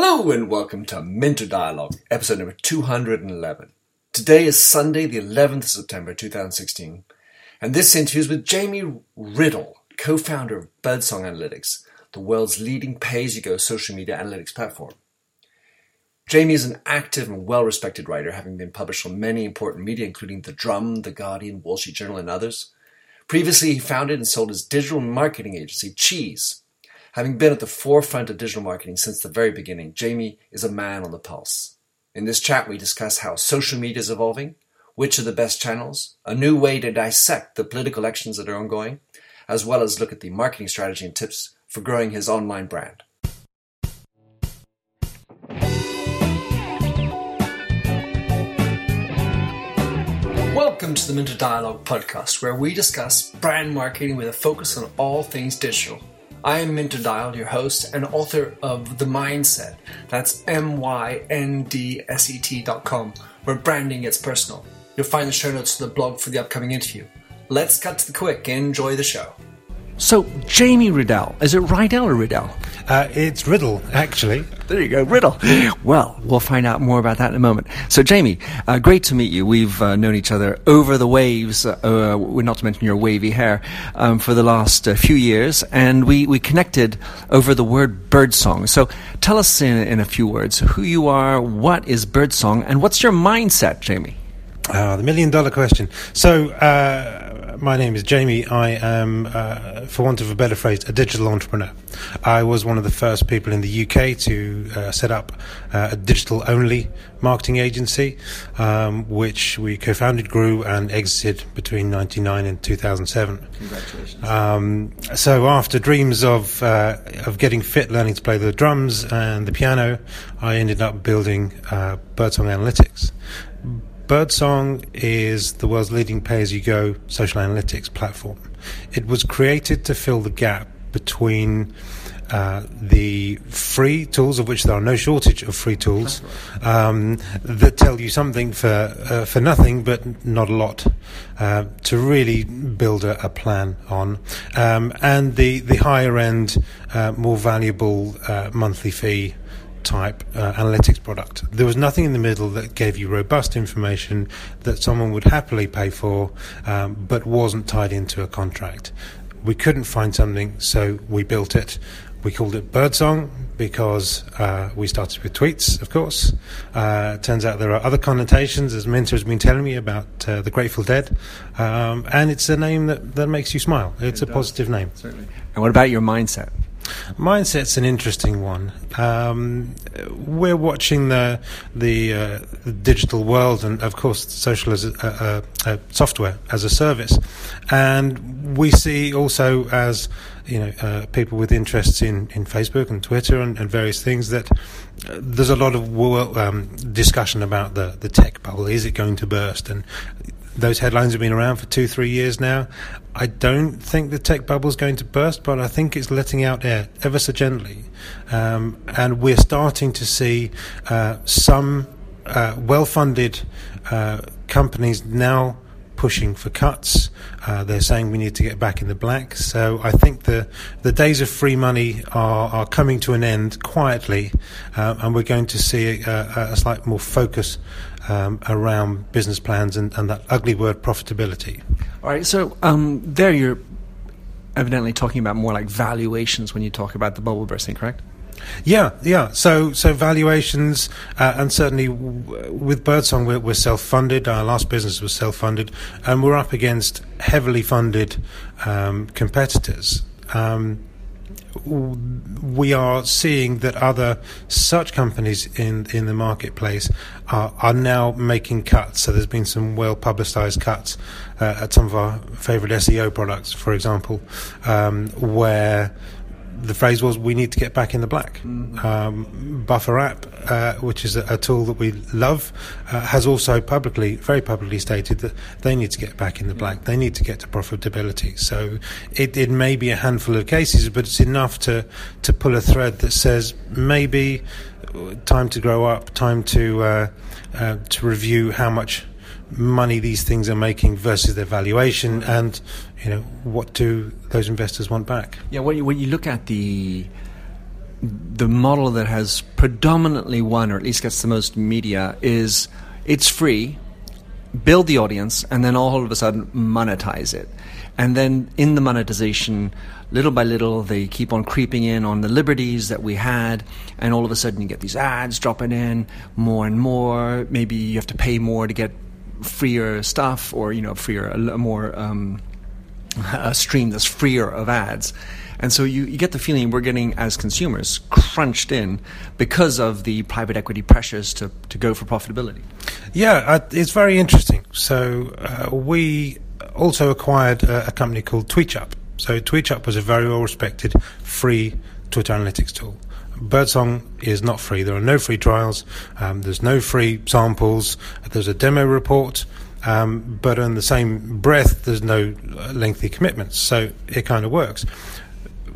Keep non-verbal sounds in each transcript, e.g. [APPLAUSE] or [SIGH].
Hello and welcome to Minter Dialogue, episode number 211. Today is Sunday, the 11th of September 2016, and this interview is with Jamie Riddell, co-founder of Birdsong Analytics, the world's leading pay-as-you-go social media analytics platform. Jamie is an active and well-respected writer, having been published on many important media, including The Drum, The Guardian, Wall Street Journal, and others. Previously, he founded and sold his digital marketing agency, Cheese, Having been at the forefront of digital marketing since the very beginning, Jamie is a man on the pulse. In this chat, we discuss how social media is evolving, which are the best channels, a new way to dissect the political elections that are ongoing, as well as look at the marketing strategy and tips for growing his online brand. Welcome to the Minter Dialogue podcast, where we discuss brand marketing with a focus on all things digital. I am Minter Dial, your host and author of The Myndset. That's M-Y-N-D-S-E-T dot com, where branding gets personal. You'll find the show notes to the blog for the upcoming interview. Let's cut to the quick. and Enjoy the show. So, Jamie Riddell. Is it Riddell or Riddell? Uh, it's Riddle, actually. There you go, Riddle. Well, we'll find out more about that in a moment. So, Jamie, uh, great to meet you. We've uh, known each other over the waves, uh, not to mention your wavy hair, um, for the last uh, few years, and we, we connected over the word birdsong. So, tell us in, in a few words who you are, what is birdsong, and what's your mindset, Jamie? Ah, the million dollar question. So, uh, my name is Jamie. I am, uh, for want of a better phrase, a digital entrepreneur. I was one of the first people in the UK to uh, set up uh, a digital only marketing agency, um, which we co founded, grew, and exited between 99 and 2007. Congratulations. Um, so, after dreams of, uh, of getting fit, learning to play the drums and the piano, I ended up building uh, Birdsong Analytics. Birdsong is the world's leading pay as you go social analytics platform. It was created to fill the gap between uh, the free tools, of which there are no shortage of free tools, um, that tell you something for uh, for nothing, but not a lot, uh, to really build a, a plan on, um, and the the higher end, uh, more valuable uh, monthly fee type uh, analytics product. There was nothing in the middle that gave you robust information that someone would happily pay for, um, but wasn't tied into a contract. We couldn't find something, so we built it. We called it Birdsong because uh, we started with tweets, of course. Uh, turns out there are other connotations, as Minter has been telling me about uh, the Grateful Dead, um, and it's a name that, that makes you smile. It's it a does. positive name. Certainly. And what about your mindset? Mindset's an interesting one. Um, we're watching the the, uh, digital world, and of course, social as a, a, a, software as a service, and we see also as you know uh, people with interests in, in Facebook and Twitter and, and various things that uh, there's a lot of um, discussion about the the tech bubble. Is it going to burst? And those headlines have been around for two, three years now. I don't think the tech bubble is going to burst, but I think it's letting out air ever so gently. Um, and we're starting to see uh, some uh, well funded uh, companies now pushing for cuts. Uh, they're saying we need to get back in the black. So I think the the days of free money are, are coming to an end quietly, uh, and we're going to see a, a slight more focus um, around business plans and, and, that ugly word profitability. All right, so um, there you're evidently talking about more like valuations when you talk about the bubble bursting, correct? Yeah, yeah. So, so valuations, uh, and certainly w- with Birdsong, we're, we're, self-funded. Our last business was self-funded, and we're up against heavily funded um, competitors. Um, we are seeing that other such companies in in the marketplace are, are now making cuts. So there's been some well publicized cuts uh, at some of our favorite SEO products, for example, um, where the phrase was, "We need to get back in the black." Mm-hmm. Um, Buffer app, uh, which is a, a, tool that we love, uh, has also publicly, very publicly stated that they need to get back in the black. They need to get to profitability. So it, it may be a handful of cases, but it's enough to to pull a thread that says maybe uh, time to grow up, time to uh, uh, to review how much money these things are making versus their valuation, and you know what do those investors want back? Yeah, when you, when you look at the the model that has predominantly won, or at least gets the most media, is it's free, build the audience, and then all of a sudden monetize it. And then in the monetization, little by little, they keep on creeping in on the liberties that we had, and all of a sudden you get these ads dropping in more and more. Maybe you have to pay more to get freer stuff, or you know, freer, a more um, a stream that's freer of ads. And so you, you get the feeling we're getting, as consumers, crunched in because of the private equity pressures to, to go for profitability. Yeah, it's very interesting. So uh, we also acquired a, a company called TweetUp. So TweetUp was a very well respected free Twitter analytics tool. Birdsong is not free. There are no free trials. Um, there's no free samples. There's a demo report. Um, but in the same breath, there's no lengthy commitments. So it kind of works.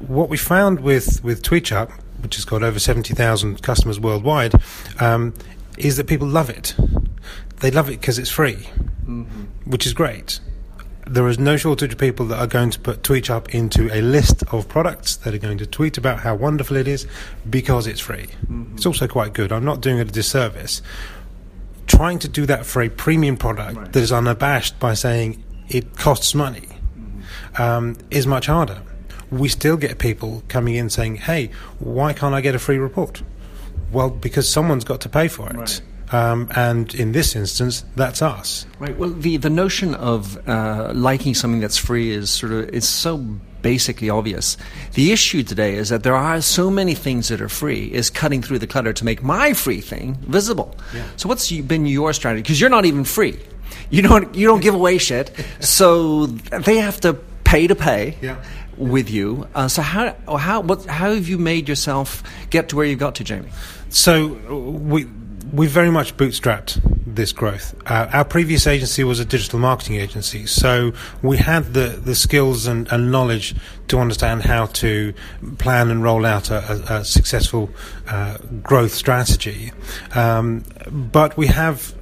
What we found with, with TweetUp, which has got over 70,000 customers worldwide, um, is that people love it. They love it because it's free, mm-hmm. which is great there is no shortage of people that are going to put TweetUp into a list of products that are going to tweet about how wonderful it is because it's free. Mm-hmm. It's also quite good. I'm not doing it a disservice. Trying to do that for a premium product right. that is unabashed by saying it costs money mm-hmm. um, is much harder. We still get people coming in saying, hey, why can't I get a free report? Well, because someone's got to pay for it. Right. Um, and in this instance, that's us. Right. Well, the the notion of uh, liking something that's free is sort of it's so basically obvious. The issue today is that there are so many things that are free is cutting through the clutter to make my free thing visible. Yeah. So what's been your strategy? Because you're not even free. You don't you don't give away shit. So they have to pay to pay. Yeah. With you, uh, so how how what how have you made yourself get to where you got to, Jamie? So we we very much bootstrapped this growth. Uh, our previous agency was a digital marketing agency, so we had the, the skills and, and knowledge to understand how to plan and roll out a, a, successful uh, growth strategy. Um, but we have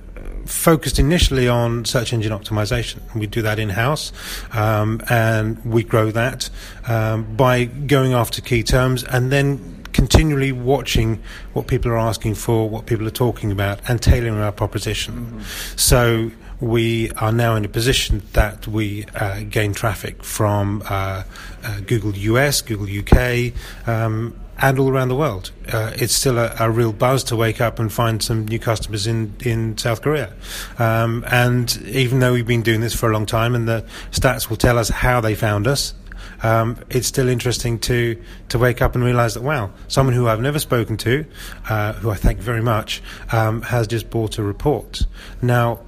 focused initially on search engine optimization. We do that in house, um, and we grow that um, by going after key terms and then continually watching what people are asking for, what people are talking about, and tailoring our proposition. Mm-hmm. So we are now in a position that we uh, gain traffic from uh, uh, Google US, Google UK, um, and all around the world. Uh, it's still a, a, real buzz to wake up and find some new customers in, in South Korea. Um, and even though we've been doing this for a long time, and the stats will tell us how they found us, um, it's still interesting to to wake up and realise that wow, someone who I've never spoken to, uh, who I thank very much, um, has just bought a report. Now,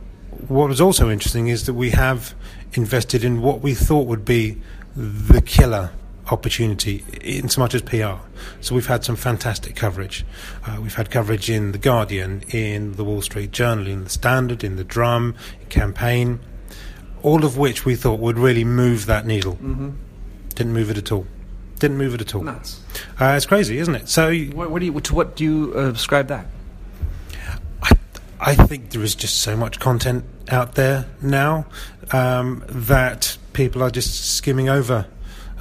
what was also interesting is that we have invested in what we thought would be the killer opportunity in so much as PR. So we've had some fantastic coverage. Uh, we've had coverage in The Guardian, in The Wall Street Journal, in The Standard, in The Drum, Campaign, all of which we thought would really move that needle. Mm-hmm. Didn't move it at all. Didn't move it at all. Nuts. Uh, it's crazy, isn't it? So, what, what do you to what do you uh, ascribe that? I, I think there is just so much content out there now um, that people are just skimming over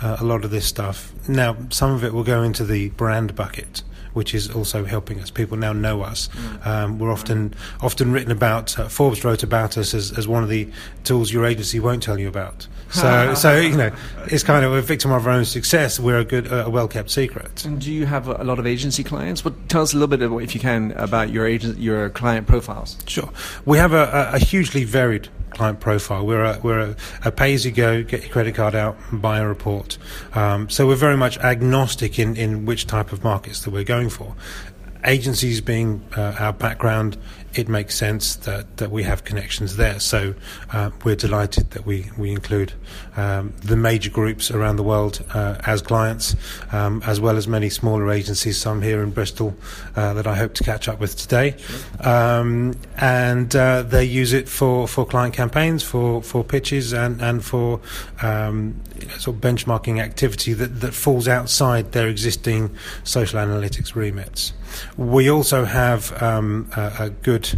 uh, a lot of this stuff. Now, some of it will go into the brand bucket which is also helping us. People now know us. Mm. Um, we're often often written about. Uh, Forbes wrote about us as, as one of the tools your agency won't tell you about. [LAUGHS] So, so you know, it's kind of a victim of our own success. We're a good, uh, a well kept secret. And do you have a lot of agency clients? Well, tell us a little bit, if you can, about your agent, your client profiles. Sure, we have a, a hugely varied client profile. We're a, we're a, a pay as you go, get your credit card out, buy a report. Um, so we're very much agnostic in, in which type of markets that we're going for. Agencies being uh, our background it makes sense that, that we have connections there. So uh, we're delighted that we, we include um, the major groups around the world uh, as clients, um, as well as many smaller agencies, some here in Bristol uh, that I hope to catch up with today. Um, and uh, they use it for, for client campaigns, for, for pitches, and, and for um, sort of benchmarking activity that, that falls outside their existing social analytics remits. We also have um, a, a, good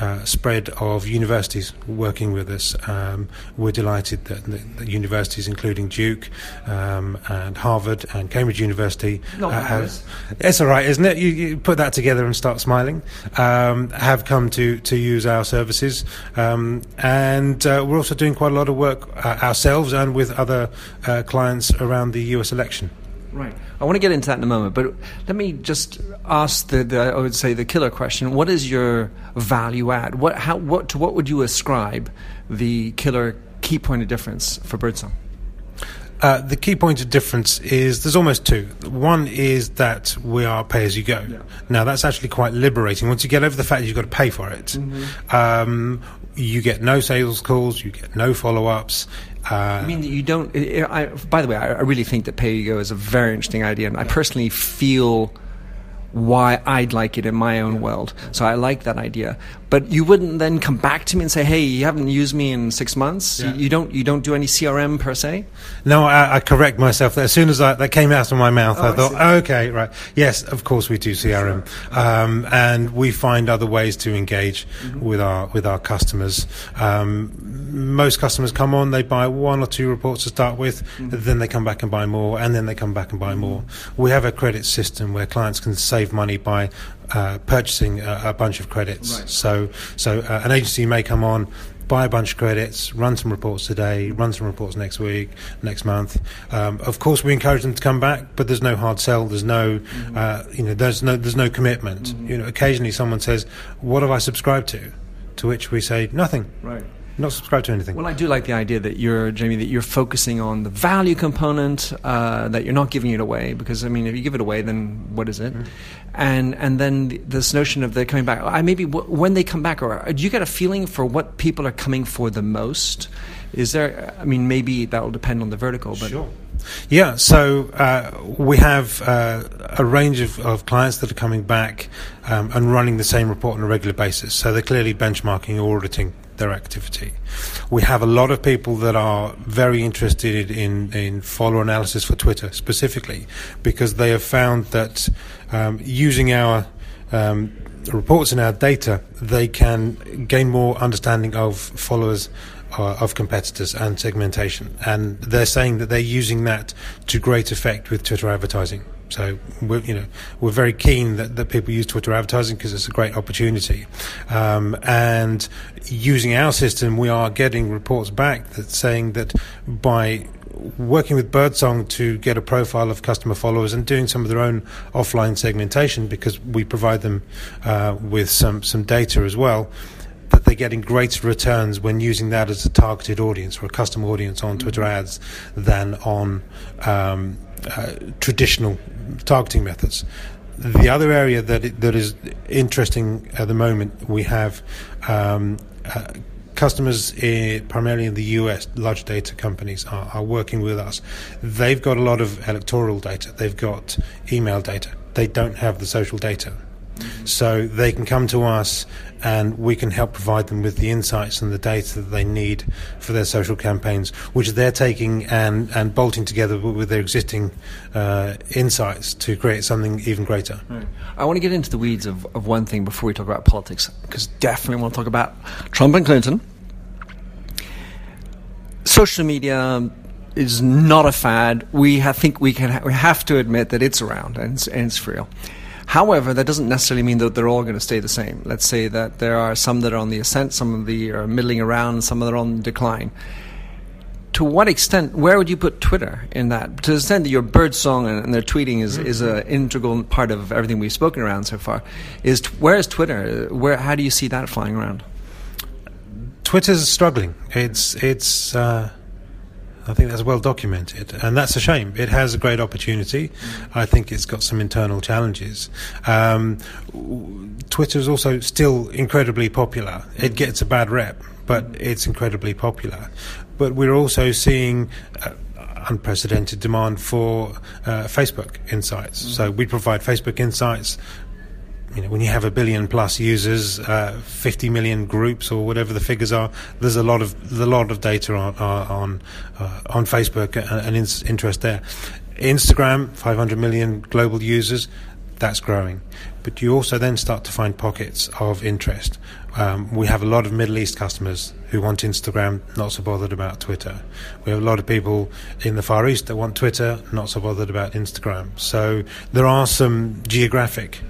uh, spread of universities working with us. Um, we're delighted that, the universities, including Duke um, and Harvard and Cambridge University, uh, have, it's all right, isn't it? You, you, put that together and start smiling. Um, have come to to use our services, um, and uh, we're also doing quite a lot of work uh, ourselves and with other uh, clients around the U.S. election. Right. I want to get into that in a moment, but let me just ask the, the I would say the killer question. What is your value add? What how what to what would you ascribe the killer key point of difference for Birdsong? Uh, the key point of difference is there's almost two. One is that we are pay as you go. Yeah. Now that's actually quite liberating. Once you get over the fact you've got to pay for it, mm-hmm. um, you get no sales calls, you get no follow ups. Uh, I mean, you don't. I, by the way, I, really think that pay you go is a very interesting idea, and I personally feel why I'd like it in my own world. So I like that idea. But you wouldn't then come back to me and say, "Hey, you haven't used me in six months. Yeah. You, you, don't. You don't do any CRM per se." No, I, I correct myself. As soon as I, that came out of my mouth, oh, I thought, I "Okay, right. Yes, of course we do CRM, um, and we find other ways to engage mm-hmm. with our with our customers." Um, most customers come on, they buy one or two reports to start with, mm-hmm. then they come back and buy more, and then they come back and buy mm-hmm. more. We have a credit system where clients can save money by uh, purchasing a, a, bunch of credits. Right. So, so uh, an agency may come on, buy a bunch of credits, run some reports today, run some reports next week, next month. Um, of course, we encourage them to come back, but there's no hard sell. There's no, mm-hmm. uh, you know, there's no there's no commitment. Mm-hmm. You know, occasionally someone says, "What have I subscribed to?" To which we say, "Nothing." Right not subscribe to anything. Well, I do like the idea that you're, Jamie, that you're focusing on the value component, uh, that you're not giving it away. Because I mean, if you give it away, then what is it? Mm. And and then this notion of they're coming back. I maybe w- when they come back, or do you get a feeling for what people are coming for the most? Is there? I mean, maybe that will depend on the vertical, but. Sure. Yeah, so uh, we have uh, a range of, of, clients that are coming back um, and running the same report on a regular basis. So they're clearly benchmarking or auditing their activity. We have a lot of people that are very interested in, in follower analysis for Twitter specifically because they have found that um, using our um, reports and our data, they can gain more understanding of followers uh, of competitors and segmentation. And they're saying that they're using that to great effect with Twitter advertising. So we're, you know, we're very keen that, that people use Twitter advertising because it's a great opportunity. Um, and using our system, we are getting reports back that saying that by working with Birdsong to get a profile of customer followers and doing some of their own offline segmentation because we provide them uh, with some, some data as well that they're getting greater returns when using that as a targeted audience or a custom audience on Twitter ads than on um, uh, traditional targeting methods. The other area that it, that is interesting at the moment, we have um, uh, customers in, primarily in the US, large data companies are, are, working with us. They've got a lot of electoral data. They've got email data. They don't have the social data. So they can come to us and we can help provide them with the insights and the data that they need for their social campaigns, which they're taking and, and bolting together with their existing uh, insights to create something even greater. Right. I want to get into the weeds of, of one thing before we talk about politics, because definitely want to talk about Trump and Clinton. Social media is not a fad. We have, think we can ha- we have to admit that it's around and it's, and it's real. However, that doesn't necessarily mean that they're all going to stay the same. Let's say that there are some that are on the ascent, some of the are middling around, some that are on decline. To what extent, where would you put Twitter in that? To the extent that your birdsong and, and their tweeting is, mm-hmm. is an integral part of everything we've spoken around so far, is where is Twitter? Where how do you see that flying around? Twitter's struggling. It's it's. Uh I think that's well documented, and that's a shame. It has a great opportunity. I think it's got some internal challenges. Um, Twitter is also still incredibly popular. It gets a bad rep, but it's incredibly popular. But we're also seeing. Uh, unprecedented demand for uh, Facebook insights. Mm-hmm. So we provide Facebook insights you know, when you have a billion plus users, uh, 50 million groups or whatever the figures are, there's a lot of a lot of data on on uh, on Facebook and, and interest there. Instagram, 500 million global users. that's growing. But you also then start to find pockets of interest. Um, we have a lot of Middle East customers who want Instagram, not so bothered about Twitter. We have a lot of people in the Far East that want Twitter, not so bothered about Instagram. So there are some geographic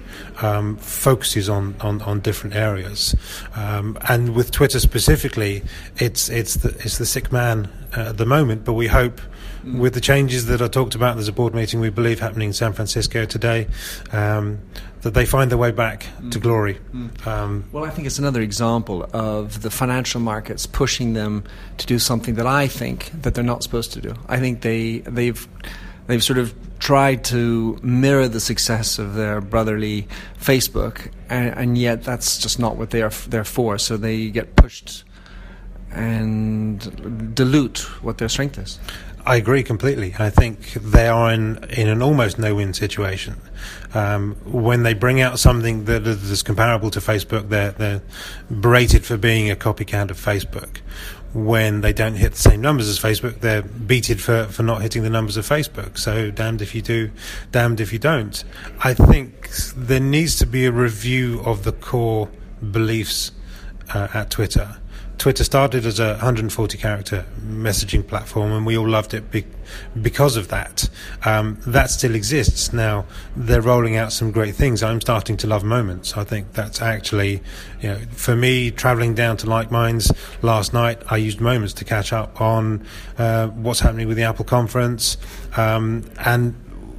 um, focuses on, on, on, different areas. Um, and with Twitter specifically, it's, it's, the, it's the sick man at the moment, but we hope mm. with the changes that I talked about, there's a board meeting we believe happening in San Francisco today. Um, that they find their way back mm. to glory. Mm. Um, well, I think it's another example of the financial markets pushing them to do something that I think that they're not supposed to do. I think they they've they've sort of tried to mirror the success of their brotherly Facebook, and, and yet that's just not what they are they're for. So they get pushed and dilute what their strength is. I agree completely. I think they are in in an almost no-win situation. Um, when they bring out something that is comparable to Facebook, they're they're berated for being a copycat of Facebook. When they don't hit the same numbers as Facebook, they're beated for, for not hitting the numbers of Facebook. So damned if you do, damned if you don't. I think there needs to be a review of the core beliefs uh, at Twitter Twitter started as a 140 character messaging platform, and we all loved it be- because of that. Um, that still exists now. They're rolling out some great things. I'm starting to love moments. I think that's actually, you know, for me, traveling down to Like Minds last night, I used moments to catch up on uh, what's happening with the Apple conference, um, and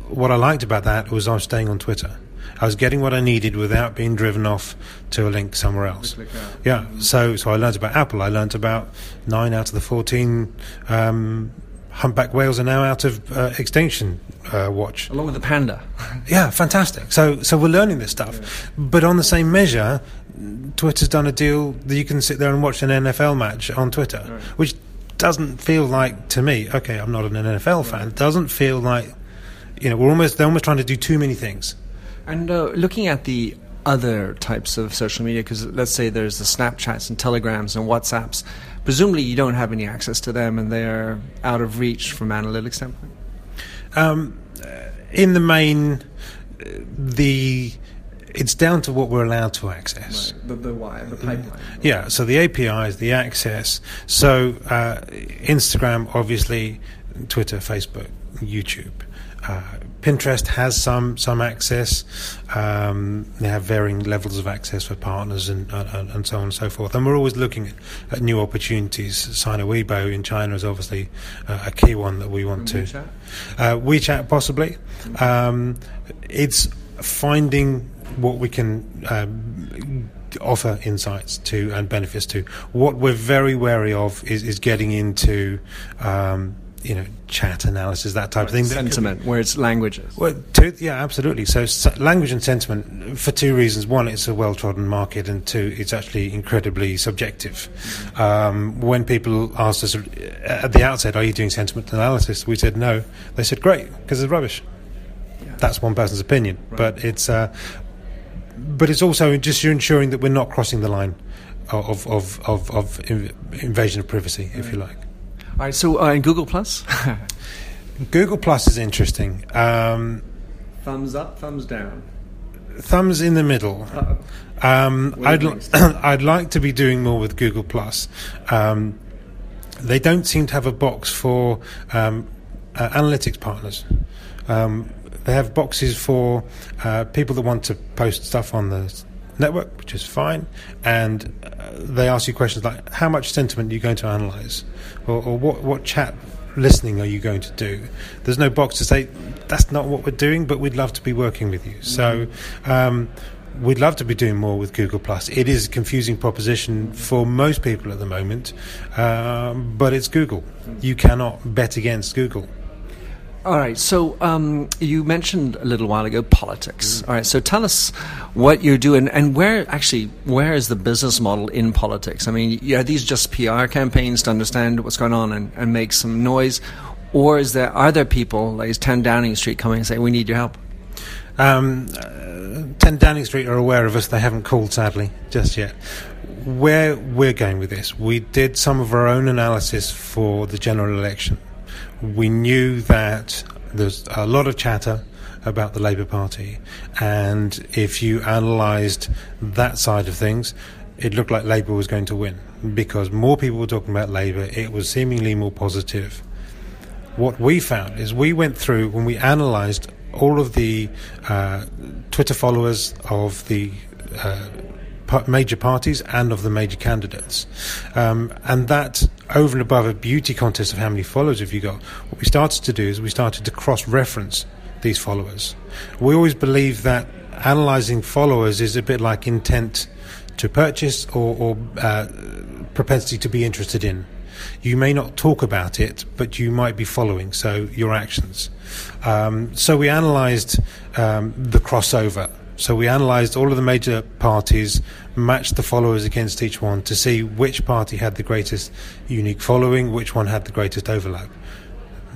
what I liked about that was I was staying on Twitter. I was getting what I needed without being driven off to a link somewhere else. Yeah, so so I learned about Apple. I learned about nine out of the fourteen um, humpback whales are now out of uh, extinction uh, watch, along with the panda. [LAUGHS] yeah, fantastic. So so we're learning this stuff, yeah. but on the same measure, Twitter's done a deal that you can sit there and watch an NFL match on Twitter, right. which doesn't feel like to me. Okay, I'm not an NFL right. fan. It doesn't feel like you know we're almost they're almost trying to do too many things. And uh, looking at the other types of social media, because let's say there's the Snapchats and Telegrams and WhatsApps, presumably you don't have any access to them and they're out of reach from analytics standpoint? Um, in the main, the it's down to what we're allowed to access. Right. The, the wire, the pipeline. Yeah, so the APIs, the access. So uh, Instagram, obviously, Twitter, Facebook, YouTube. Uh, Pinterest has some some access. Um, they have varying levels of access for partners and, and, and so on and so forth. And we're always looking at, at new opportunities. Sina Weibo in China is obviously uh, a key one that we want to. WeChat? Uh, WeChat possibly. Um, it's finding what we can. Um, offer insights to and benefits to. What we're very wary of is, is getting into um, you know chat analysis that type of thing. Sentiment where it's languages. Well yeah absolutely. So, so, language and sentiment for two reasons. One it's a well-trodden market and two it's actually incredibly subjective. Um, when people asked us at the outset are you doing sentiment analysis? we said no. They said great because it's rubbish. Yeah. that's one person's opinion. Right. but it's uh, but it's also just ensuring that we're not crossing the line of of of, of invasion of privacy, if you like. All right. So, uh, in Google Plus, [LAUGHS] Google Plus is interesting. Um, thumbs up, thumbs down. Thumbs in the middle. Um, I'd l- [COUGHS] I'd like to be doing more with Google Plus. Um, they don't seem to have a box for um, uh, analytics partners. Um, they have boxes for uh, people that want to post stuff on the network, which is fine, and uh, they ask you questions like, "How much sentiment are you going to analyze?" or, or what, what chat listening are you going to do? There's no box to say that's not what we're doing, but we'd love to be working with you. So. Um, we'd love to be doing more with Google. It is a confusing proposition for most people at the moment, um, but it's Google. You cannot bet against Google. All right. So um, you mentioned a little while ago politics. Mm. All right. So tell us what you're doing and where actually where is the business model in politics? I mean, are these just PR campaigns to understand what's going on and, and make some noise, or is there are there people like 10 Downing Street coming and saying we need your help? Um, uh, 10 Downing Street are aware of us. They haven't called sadly just yet. Where we're going with this, we did some of our own analysis for the general election we knew that there's a lot of chatter about the Labour Party. And if you analysed that side of things, it looked like Labour was going to win because more people were talking about Labour. It was seemingly more positive. What we found is we went through when we analysed all of the uh, Twitter followers of the uh, major parties and of the major candidates. Um, and that, over and above a beauty contest of how many followers have you got, what we started to do is we started to cross reference these followers. We always believe that analysing followers is a bit like intent to purchase or, or uh, propensity to be interested in. You may not talk about it, but you might be following, so your actions. Um, so we analysed um, the crossover so we analysed all of the major parties, matched the followers against each one to see which party had the greatest unique following, which one had the greatest overlap.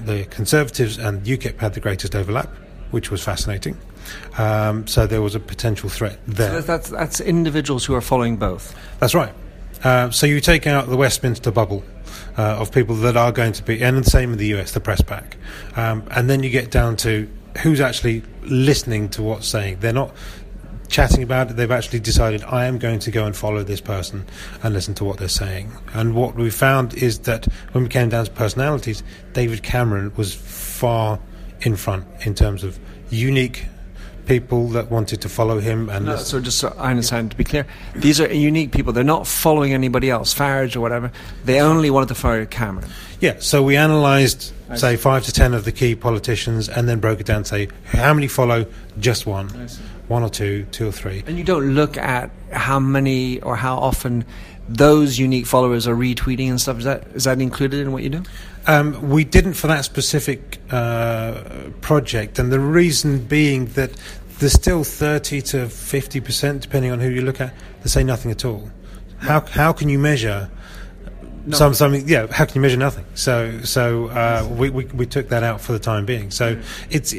The Conservatives and UKIP had the greatest overlap, which was fascinating. Um, so there was a potential threat there. So that's, that's individuals who are following both. That's right. Uh, so you take out the Westminster bubble. Uh, of people that are going to be, and the same in the US, the press pack. Um, and then you get down to who's actually listening to what's saying. They're not chatting about it. They've actually decided I am going to go and follow this person and listen to what they're saying. And what we found is that when we came down to personalities, David Cameron was far in front in terms of unique people that wanted to follow him. And no, so just so I understand to be clear, these are unique people. They're not following anybody else, Farage or whatever. They only wanted to follow Cameron. Yeah. So we analysed, say, five to ten of the key politicians, and then broke it down. to Say how many follow just one, one or two, two or three. And you don't look at how many or how often those unique followers are retweeting and stuff. Is that is that included in what you do? Um, we didn't for that specific uh, project, and the reason being that there's still 30 to 50 percent, depending on who you look at, that say nothing at all. How how can you measure? No. Some, something, yeah. How can you measure nothing? So, so uh, we, we, we took that out for the time being. So it's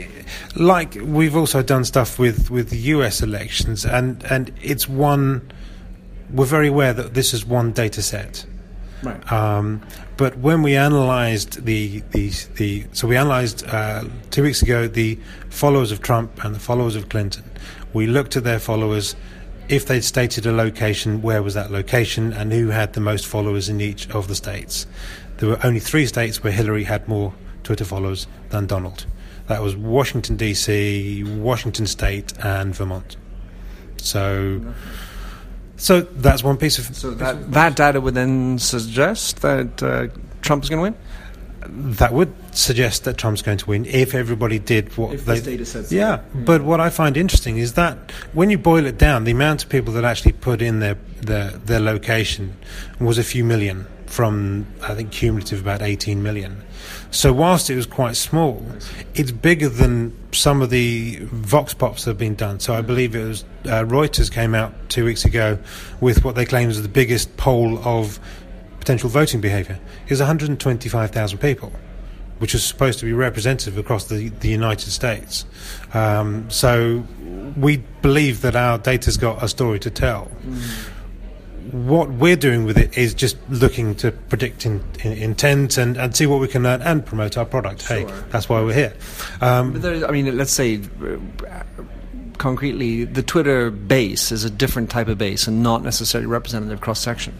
like we've also done stuff with, with the U.S. elections, and and it's one. We're very aware that this is one data set. Right. Um, but when we analysed the, the, the so we analysed uh, two weeks ago the followers of Trump and the followers of Clinton. We looked at their followers. If they'd stated a location, where was that location, and who had the most followers in each of the states? There were only three states where Hillary had more Twitter followers than Donald. That was Washington D.C., Washington State, and Vermont. So. So that's one piece of. So that, that data would then suggest that uh, Trump is going to win? That would suggest that Trump's going to win if everybody did what if they. data says yeah, mm. but what I find interesting is that when you boil it down, the amount of people that actually put in their their, their location was a few million from I think cumulative about 18 million. So whilst it was quite small, it's bigger than some of the vox pops that have been done. So I believe it was uh, Reuters came out two weeks ago with what they claim is the biggest poll of potential voting behaviour. It was 125,000 people, which is supposed to be representative across the, the United States. Um, so we believe that our data's got a story to tell. Mm what we're doing with it is just looking to predict in, in, intent and, and see what we can learn and promote our product. Sure. Hey, that's why we're here. Um, but there, I mean, let's say uh, concretely, the Twitter base is a different type of base and not necessarily representative cross section.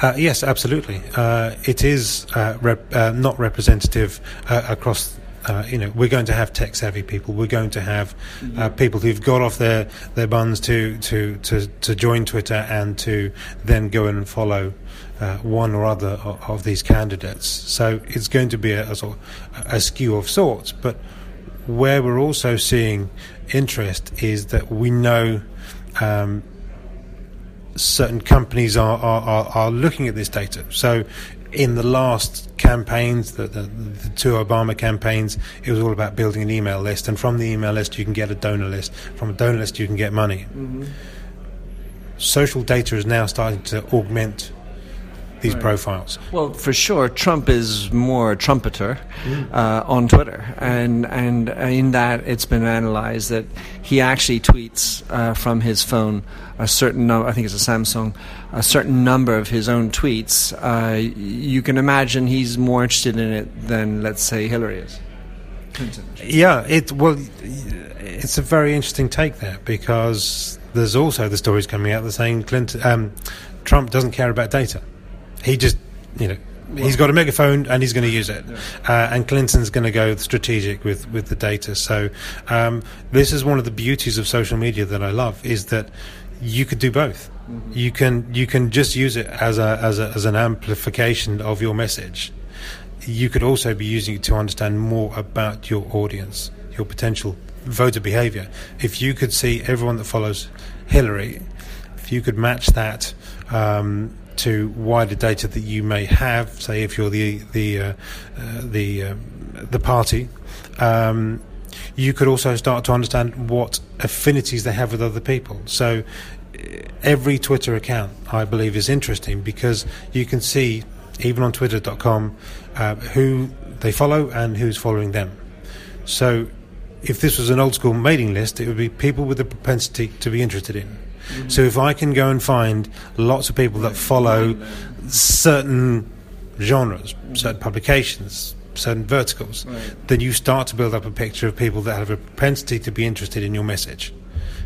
Uh, yes, absolutely. Uh, it is uh, rep, uh, not representative uh, across uh, you know, we're going to have tech savvy people. We're going to have uh, people who've got off their, their buns to, to, to, to join Twitter and to then go and follow uh, one or other of, of, these candidates. So it's going to be a, a, sort of, a skew of sorts. But where we're also seeing interest is that we know um, certain companies are, are, are, looking at this data. So in the last campaigns, the, the, the, two Obama campaigns, it was all about building an email list. And from the email list, you can get a donor list. From a donor list, you can get money. Mm-hmm. Social data is now starting to augment these right. profiles. Well, for sure, Trump is more a trumpeter mm. uh, on Twitter, and and in that it's been analyzed that he actually tweets uh, from his phone a certain number. I think it's a Samsung, a certain number of his own tweets. Uh, you can imagine he's more interested in it than, let's say, Hillary is. Clinton. Yeah, it well, it's a very interesting take there because there's also the stories coming out that saying Clinton, um, Trump doesn't care about data. He just, you know, he's got a megaphone and he's going to use it. Uh, and Clinton's going to go strategic with, with the data. So um, this is one of the beauties of social media that I love is that you could do both. Mm-hmm. You can you can just use it as a, as a as an amplification of your message. You could also be using it to understand more about your audience, your potential voter behavior. If you could see everyone that follows Hillary, if you could match that um, to wider data that you may have, say if you're the the uh, uh, the uh, the party. Um, you could also start to understand what affinities they have with other people. So uh, every Twitter account, I believe, is interesting because you can see, even on Twitter.com, uh, who they follow and who's following them. So if this was an old school mailing list, it would be people with a propensity to be interested in. Mm-hmm. So if I can go and find lots of people that follow certain genres, certain publications, certain verticals, right. then you start to build up a picture of people that have a propensity to be interested in your message.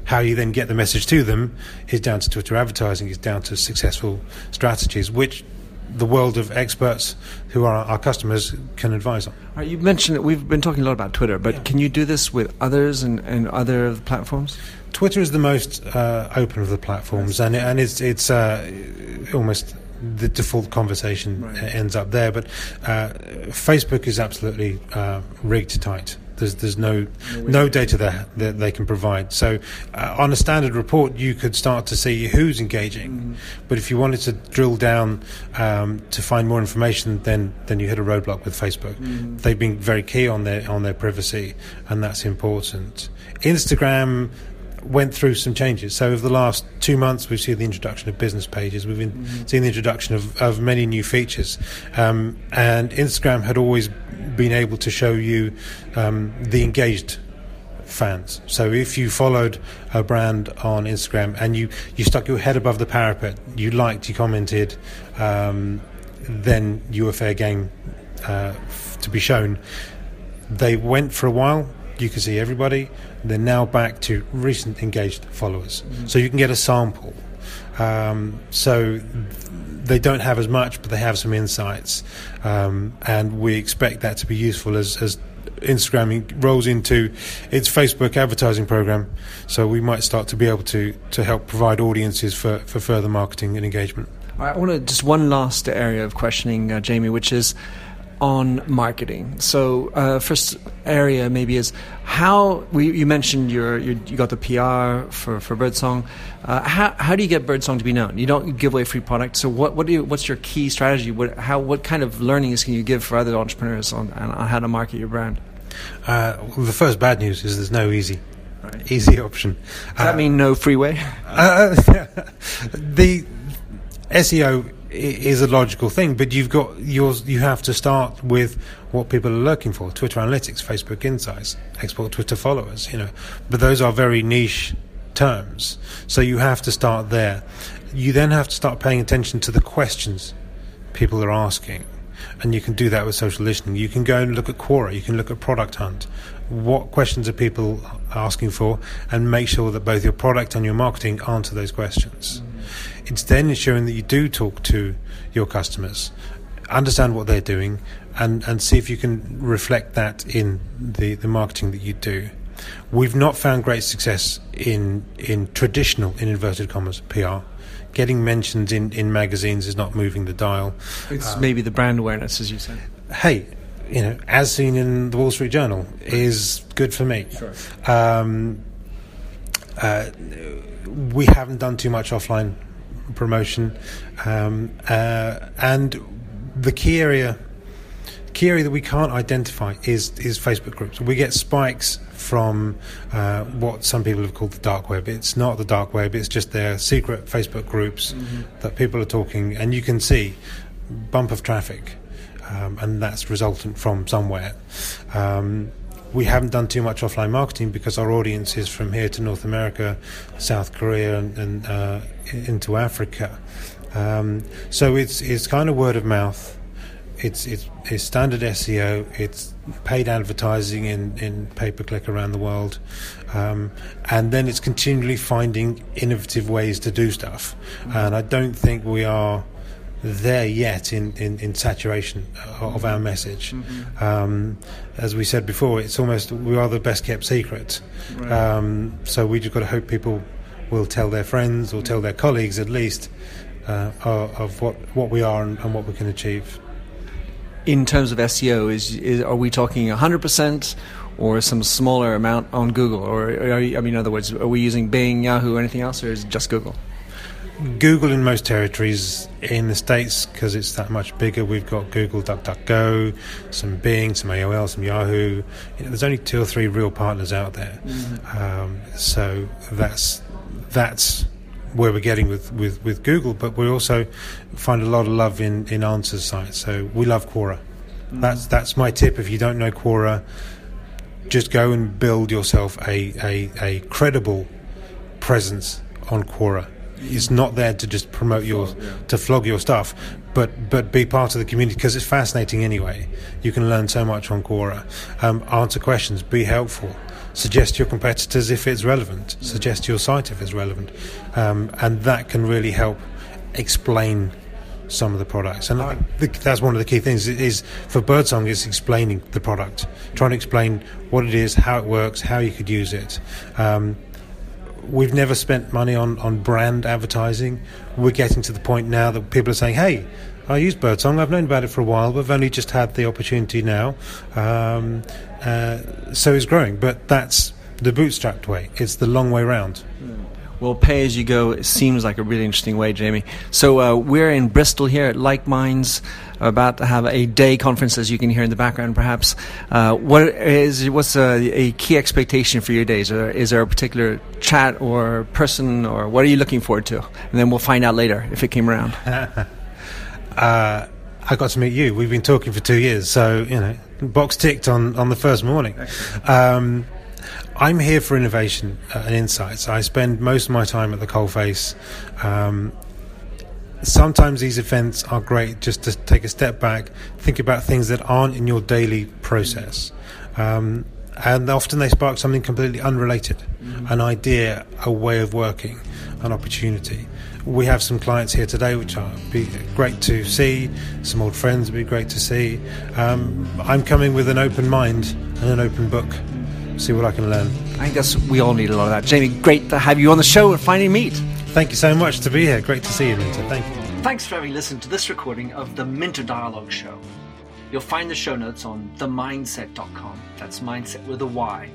How you then get the message to them is down to Twitter advertising, is down to successful strategies, which the world of experts who are our customers can advise on. Right, you mentioned that we've been talking a lot about Twitter, but yeah. can you do this with others and, and other platforms? Twitter is the most uh, open of the platforms, and and it's it's uh, almost the default conversation right. ends up there. But uh, Facebook is absolutely uh, rigged tight. There's there's no no, data there that they can provide. So uh, on a standard report, you could start to see who's engaging. Mm-hmm. But if you wanted to drill down um, to find more information, then then you hit a roadblock with Facebook. Mm-hmm. They've been very key on their on their privacy, and that's important. Instagram went through some changes. So over the last two months, we've seen the introduction of business pages. We've mm-hmm. seen the introduction of, of many new features. Um, and Instagram had always been able to show you um, the engaged fans. So if you followed a brand on Instagram and you, you stuck your head above the parapet, you liked, you commented, um, then you were fair game uh, f- to be shown. They went for a while. You could see everybody. They're now back to recent engaged followers. Mm-hmm. So you can get a sample. Um, so they don't have as much, but they have some insights. Um, and we expect that to be useful as, as Instagram rolls into its Facebook advertising program. So we might start to be able to, to help provide audiences for, for further marketing and engagement. I want to just one last area of questioning, uh, Jamie, which is on marketing. So, uh, first area maybe is how we, you mentioned your, your, you got the PR for for Birdsong. Uh, how how do you get Birdsong to be known? You don't give away free products. So, what what do you, what's your key strategy? What how what kind of learnings can you give for other entrepreneurs on on how to market your brand? Uh, well, the first bad news is there's no easy. Right. Easy option. Does that mean no freeway? [LAUGHS] Uh, [LAUGHS] the SEO is a logical thing, but you've got yours. You have to start with what people are looking for: Twitter analytics, Facebook insights, export Twitter followers. You know, but those are very niche terms. So you have to start there. You then have to start paying attention to the questions people are asking, and you can do that with social listening. You can go and look at Quora. You can look at Product Hunt. What questions are people asking for, and make sure that both your product and your marketing answer those questions. It's then ensuring that you do talk to your customers, understand what they're doing, and, and see if you can reflect that in the, the marketing that you do. We've not found great success in in traditional, in inverted commas, PR. Getting mentioned in, in magazines is not moving the dial. It's um, maybe the brand awareness, as you say. Hey, you know, as seen in the Wall Street Journal, is good for me. Sure. Um, uh, we haven't done too much offline promotion. Um, uh, and the key area, key area that we can't identify is is Facebook groups. We get spikes from uh, what some people have called the dark web. It's not the dark web. It's just their secret Facebook groups mm-hmm. that people are talking, and you can see bump of traffic, um, and that's resultant from somewhere. Um, we haven't done too much offline marketing because our audience is from here to North America, South Korea, and, and uh, into Africa. Um, so it's it's kind of word of mouth. it's it's, it's standard SEO. It's paid advertising in, in pay per click around the world, um, and then it's continually finding innovative ways to do stuff. And I don't think we are there yet in, in, in saturation of our message. Mm-hmm. Um, as we said before, it's almost we are the best kept secret. Right. Um, so we just got to hope people will tell their friends or tell their colleagues at least uh, of what, what we are and, and, what we can achieve. In terms of SEO, is, is are we talking 100% or some smaller amount on Google? Or are, I mean, in other words, are we using Bing, Yahoo, or anything else, or is it just Google? Google in most territories. In the States, because it's that much bigger, we've got Google, DuckDuckGo, some Bing, some AOL, some Yahoo. You know, there's only two or three real partners out there. Mm-hmm. Um, so that's that's where we're getting with, with, with Google, but we also find a lot of love in, in Answers sites. So we love Quora. Mm. That's that's my tip. If you don't know Quora, just go and build yourself a, a, a credible presence on Quora is not there to just promote your to flog your stuff, but but be part of the community because it's fascinating anyway. You can learn so much on Quora. Um, answer questions, be helpful, suggest your competitors if it's relevant, suggest your site if it's relevant, um, and that can really help explain some of the products. And I, that's one of the key things is for Birdsong is explaining the product, trying to explain what it is, how it works, how you could use it. Um, we've never spent money on, on brand advertising. We're getting to the point now that people are saying, hey, I use Birdsong. I've known about it for a while. We've only just had the opportunity now. Um, uh, so it's growing. But that's the bootstrapped way. It's the long way round. Well, pay as you go seems like a really interesting way, Jamie. So uh, we're in Bristol here at Like Minds, about to have a day conference, as you can hear in the background, perhaps. Uh, what is what's a, a, key expectation for your days? Or is there a particular chat or person, or what are you looking forward to? And then we'll find out later if it came around. [LAUGHS] uh, I got to meet you. We've been talking for two years, so you know, box ticked on on the first morning. Um, I'm here for innovation uh, and insights. I spend most of my time at the coalface. Um, sometimes these events are great just to take a step back, think about things that aren't in your daily process. Um, and often they spark something completely unrelated mm-hmm. an idea, a way of working, an opportunity. We have some clients here today, which are be great to see. Some old friends would be great to see. Um, I'm coming with an open mind and an open book see what I can learn. I guess we all need a lot of that. Jamie, great to have you on the show and finally meet. Thank you so much to be here. Great to see you, Minter. Thank you. Thanks for having listened to this recording of the Minter Dialogue Show. You'll find the show notes on themyndset.com. That's mindset with a Y,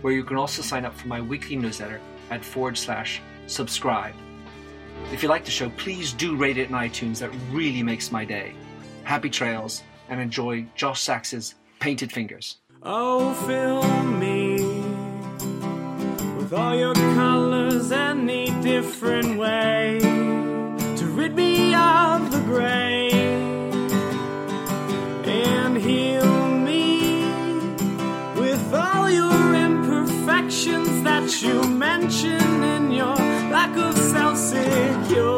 where you can also sign up for my weekly newsletter at forward slash subscribe. If you like the show, please do rate it in iTunes. That really makes my day. Happy trails and enjoy Josh Sachs's Painted Fingers. Oh, fill me with all your colors any different way to rid me of the gray and heal me with all your imperfections that you mention in your lack of self security.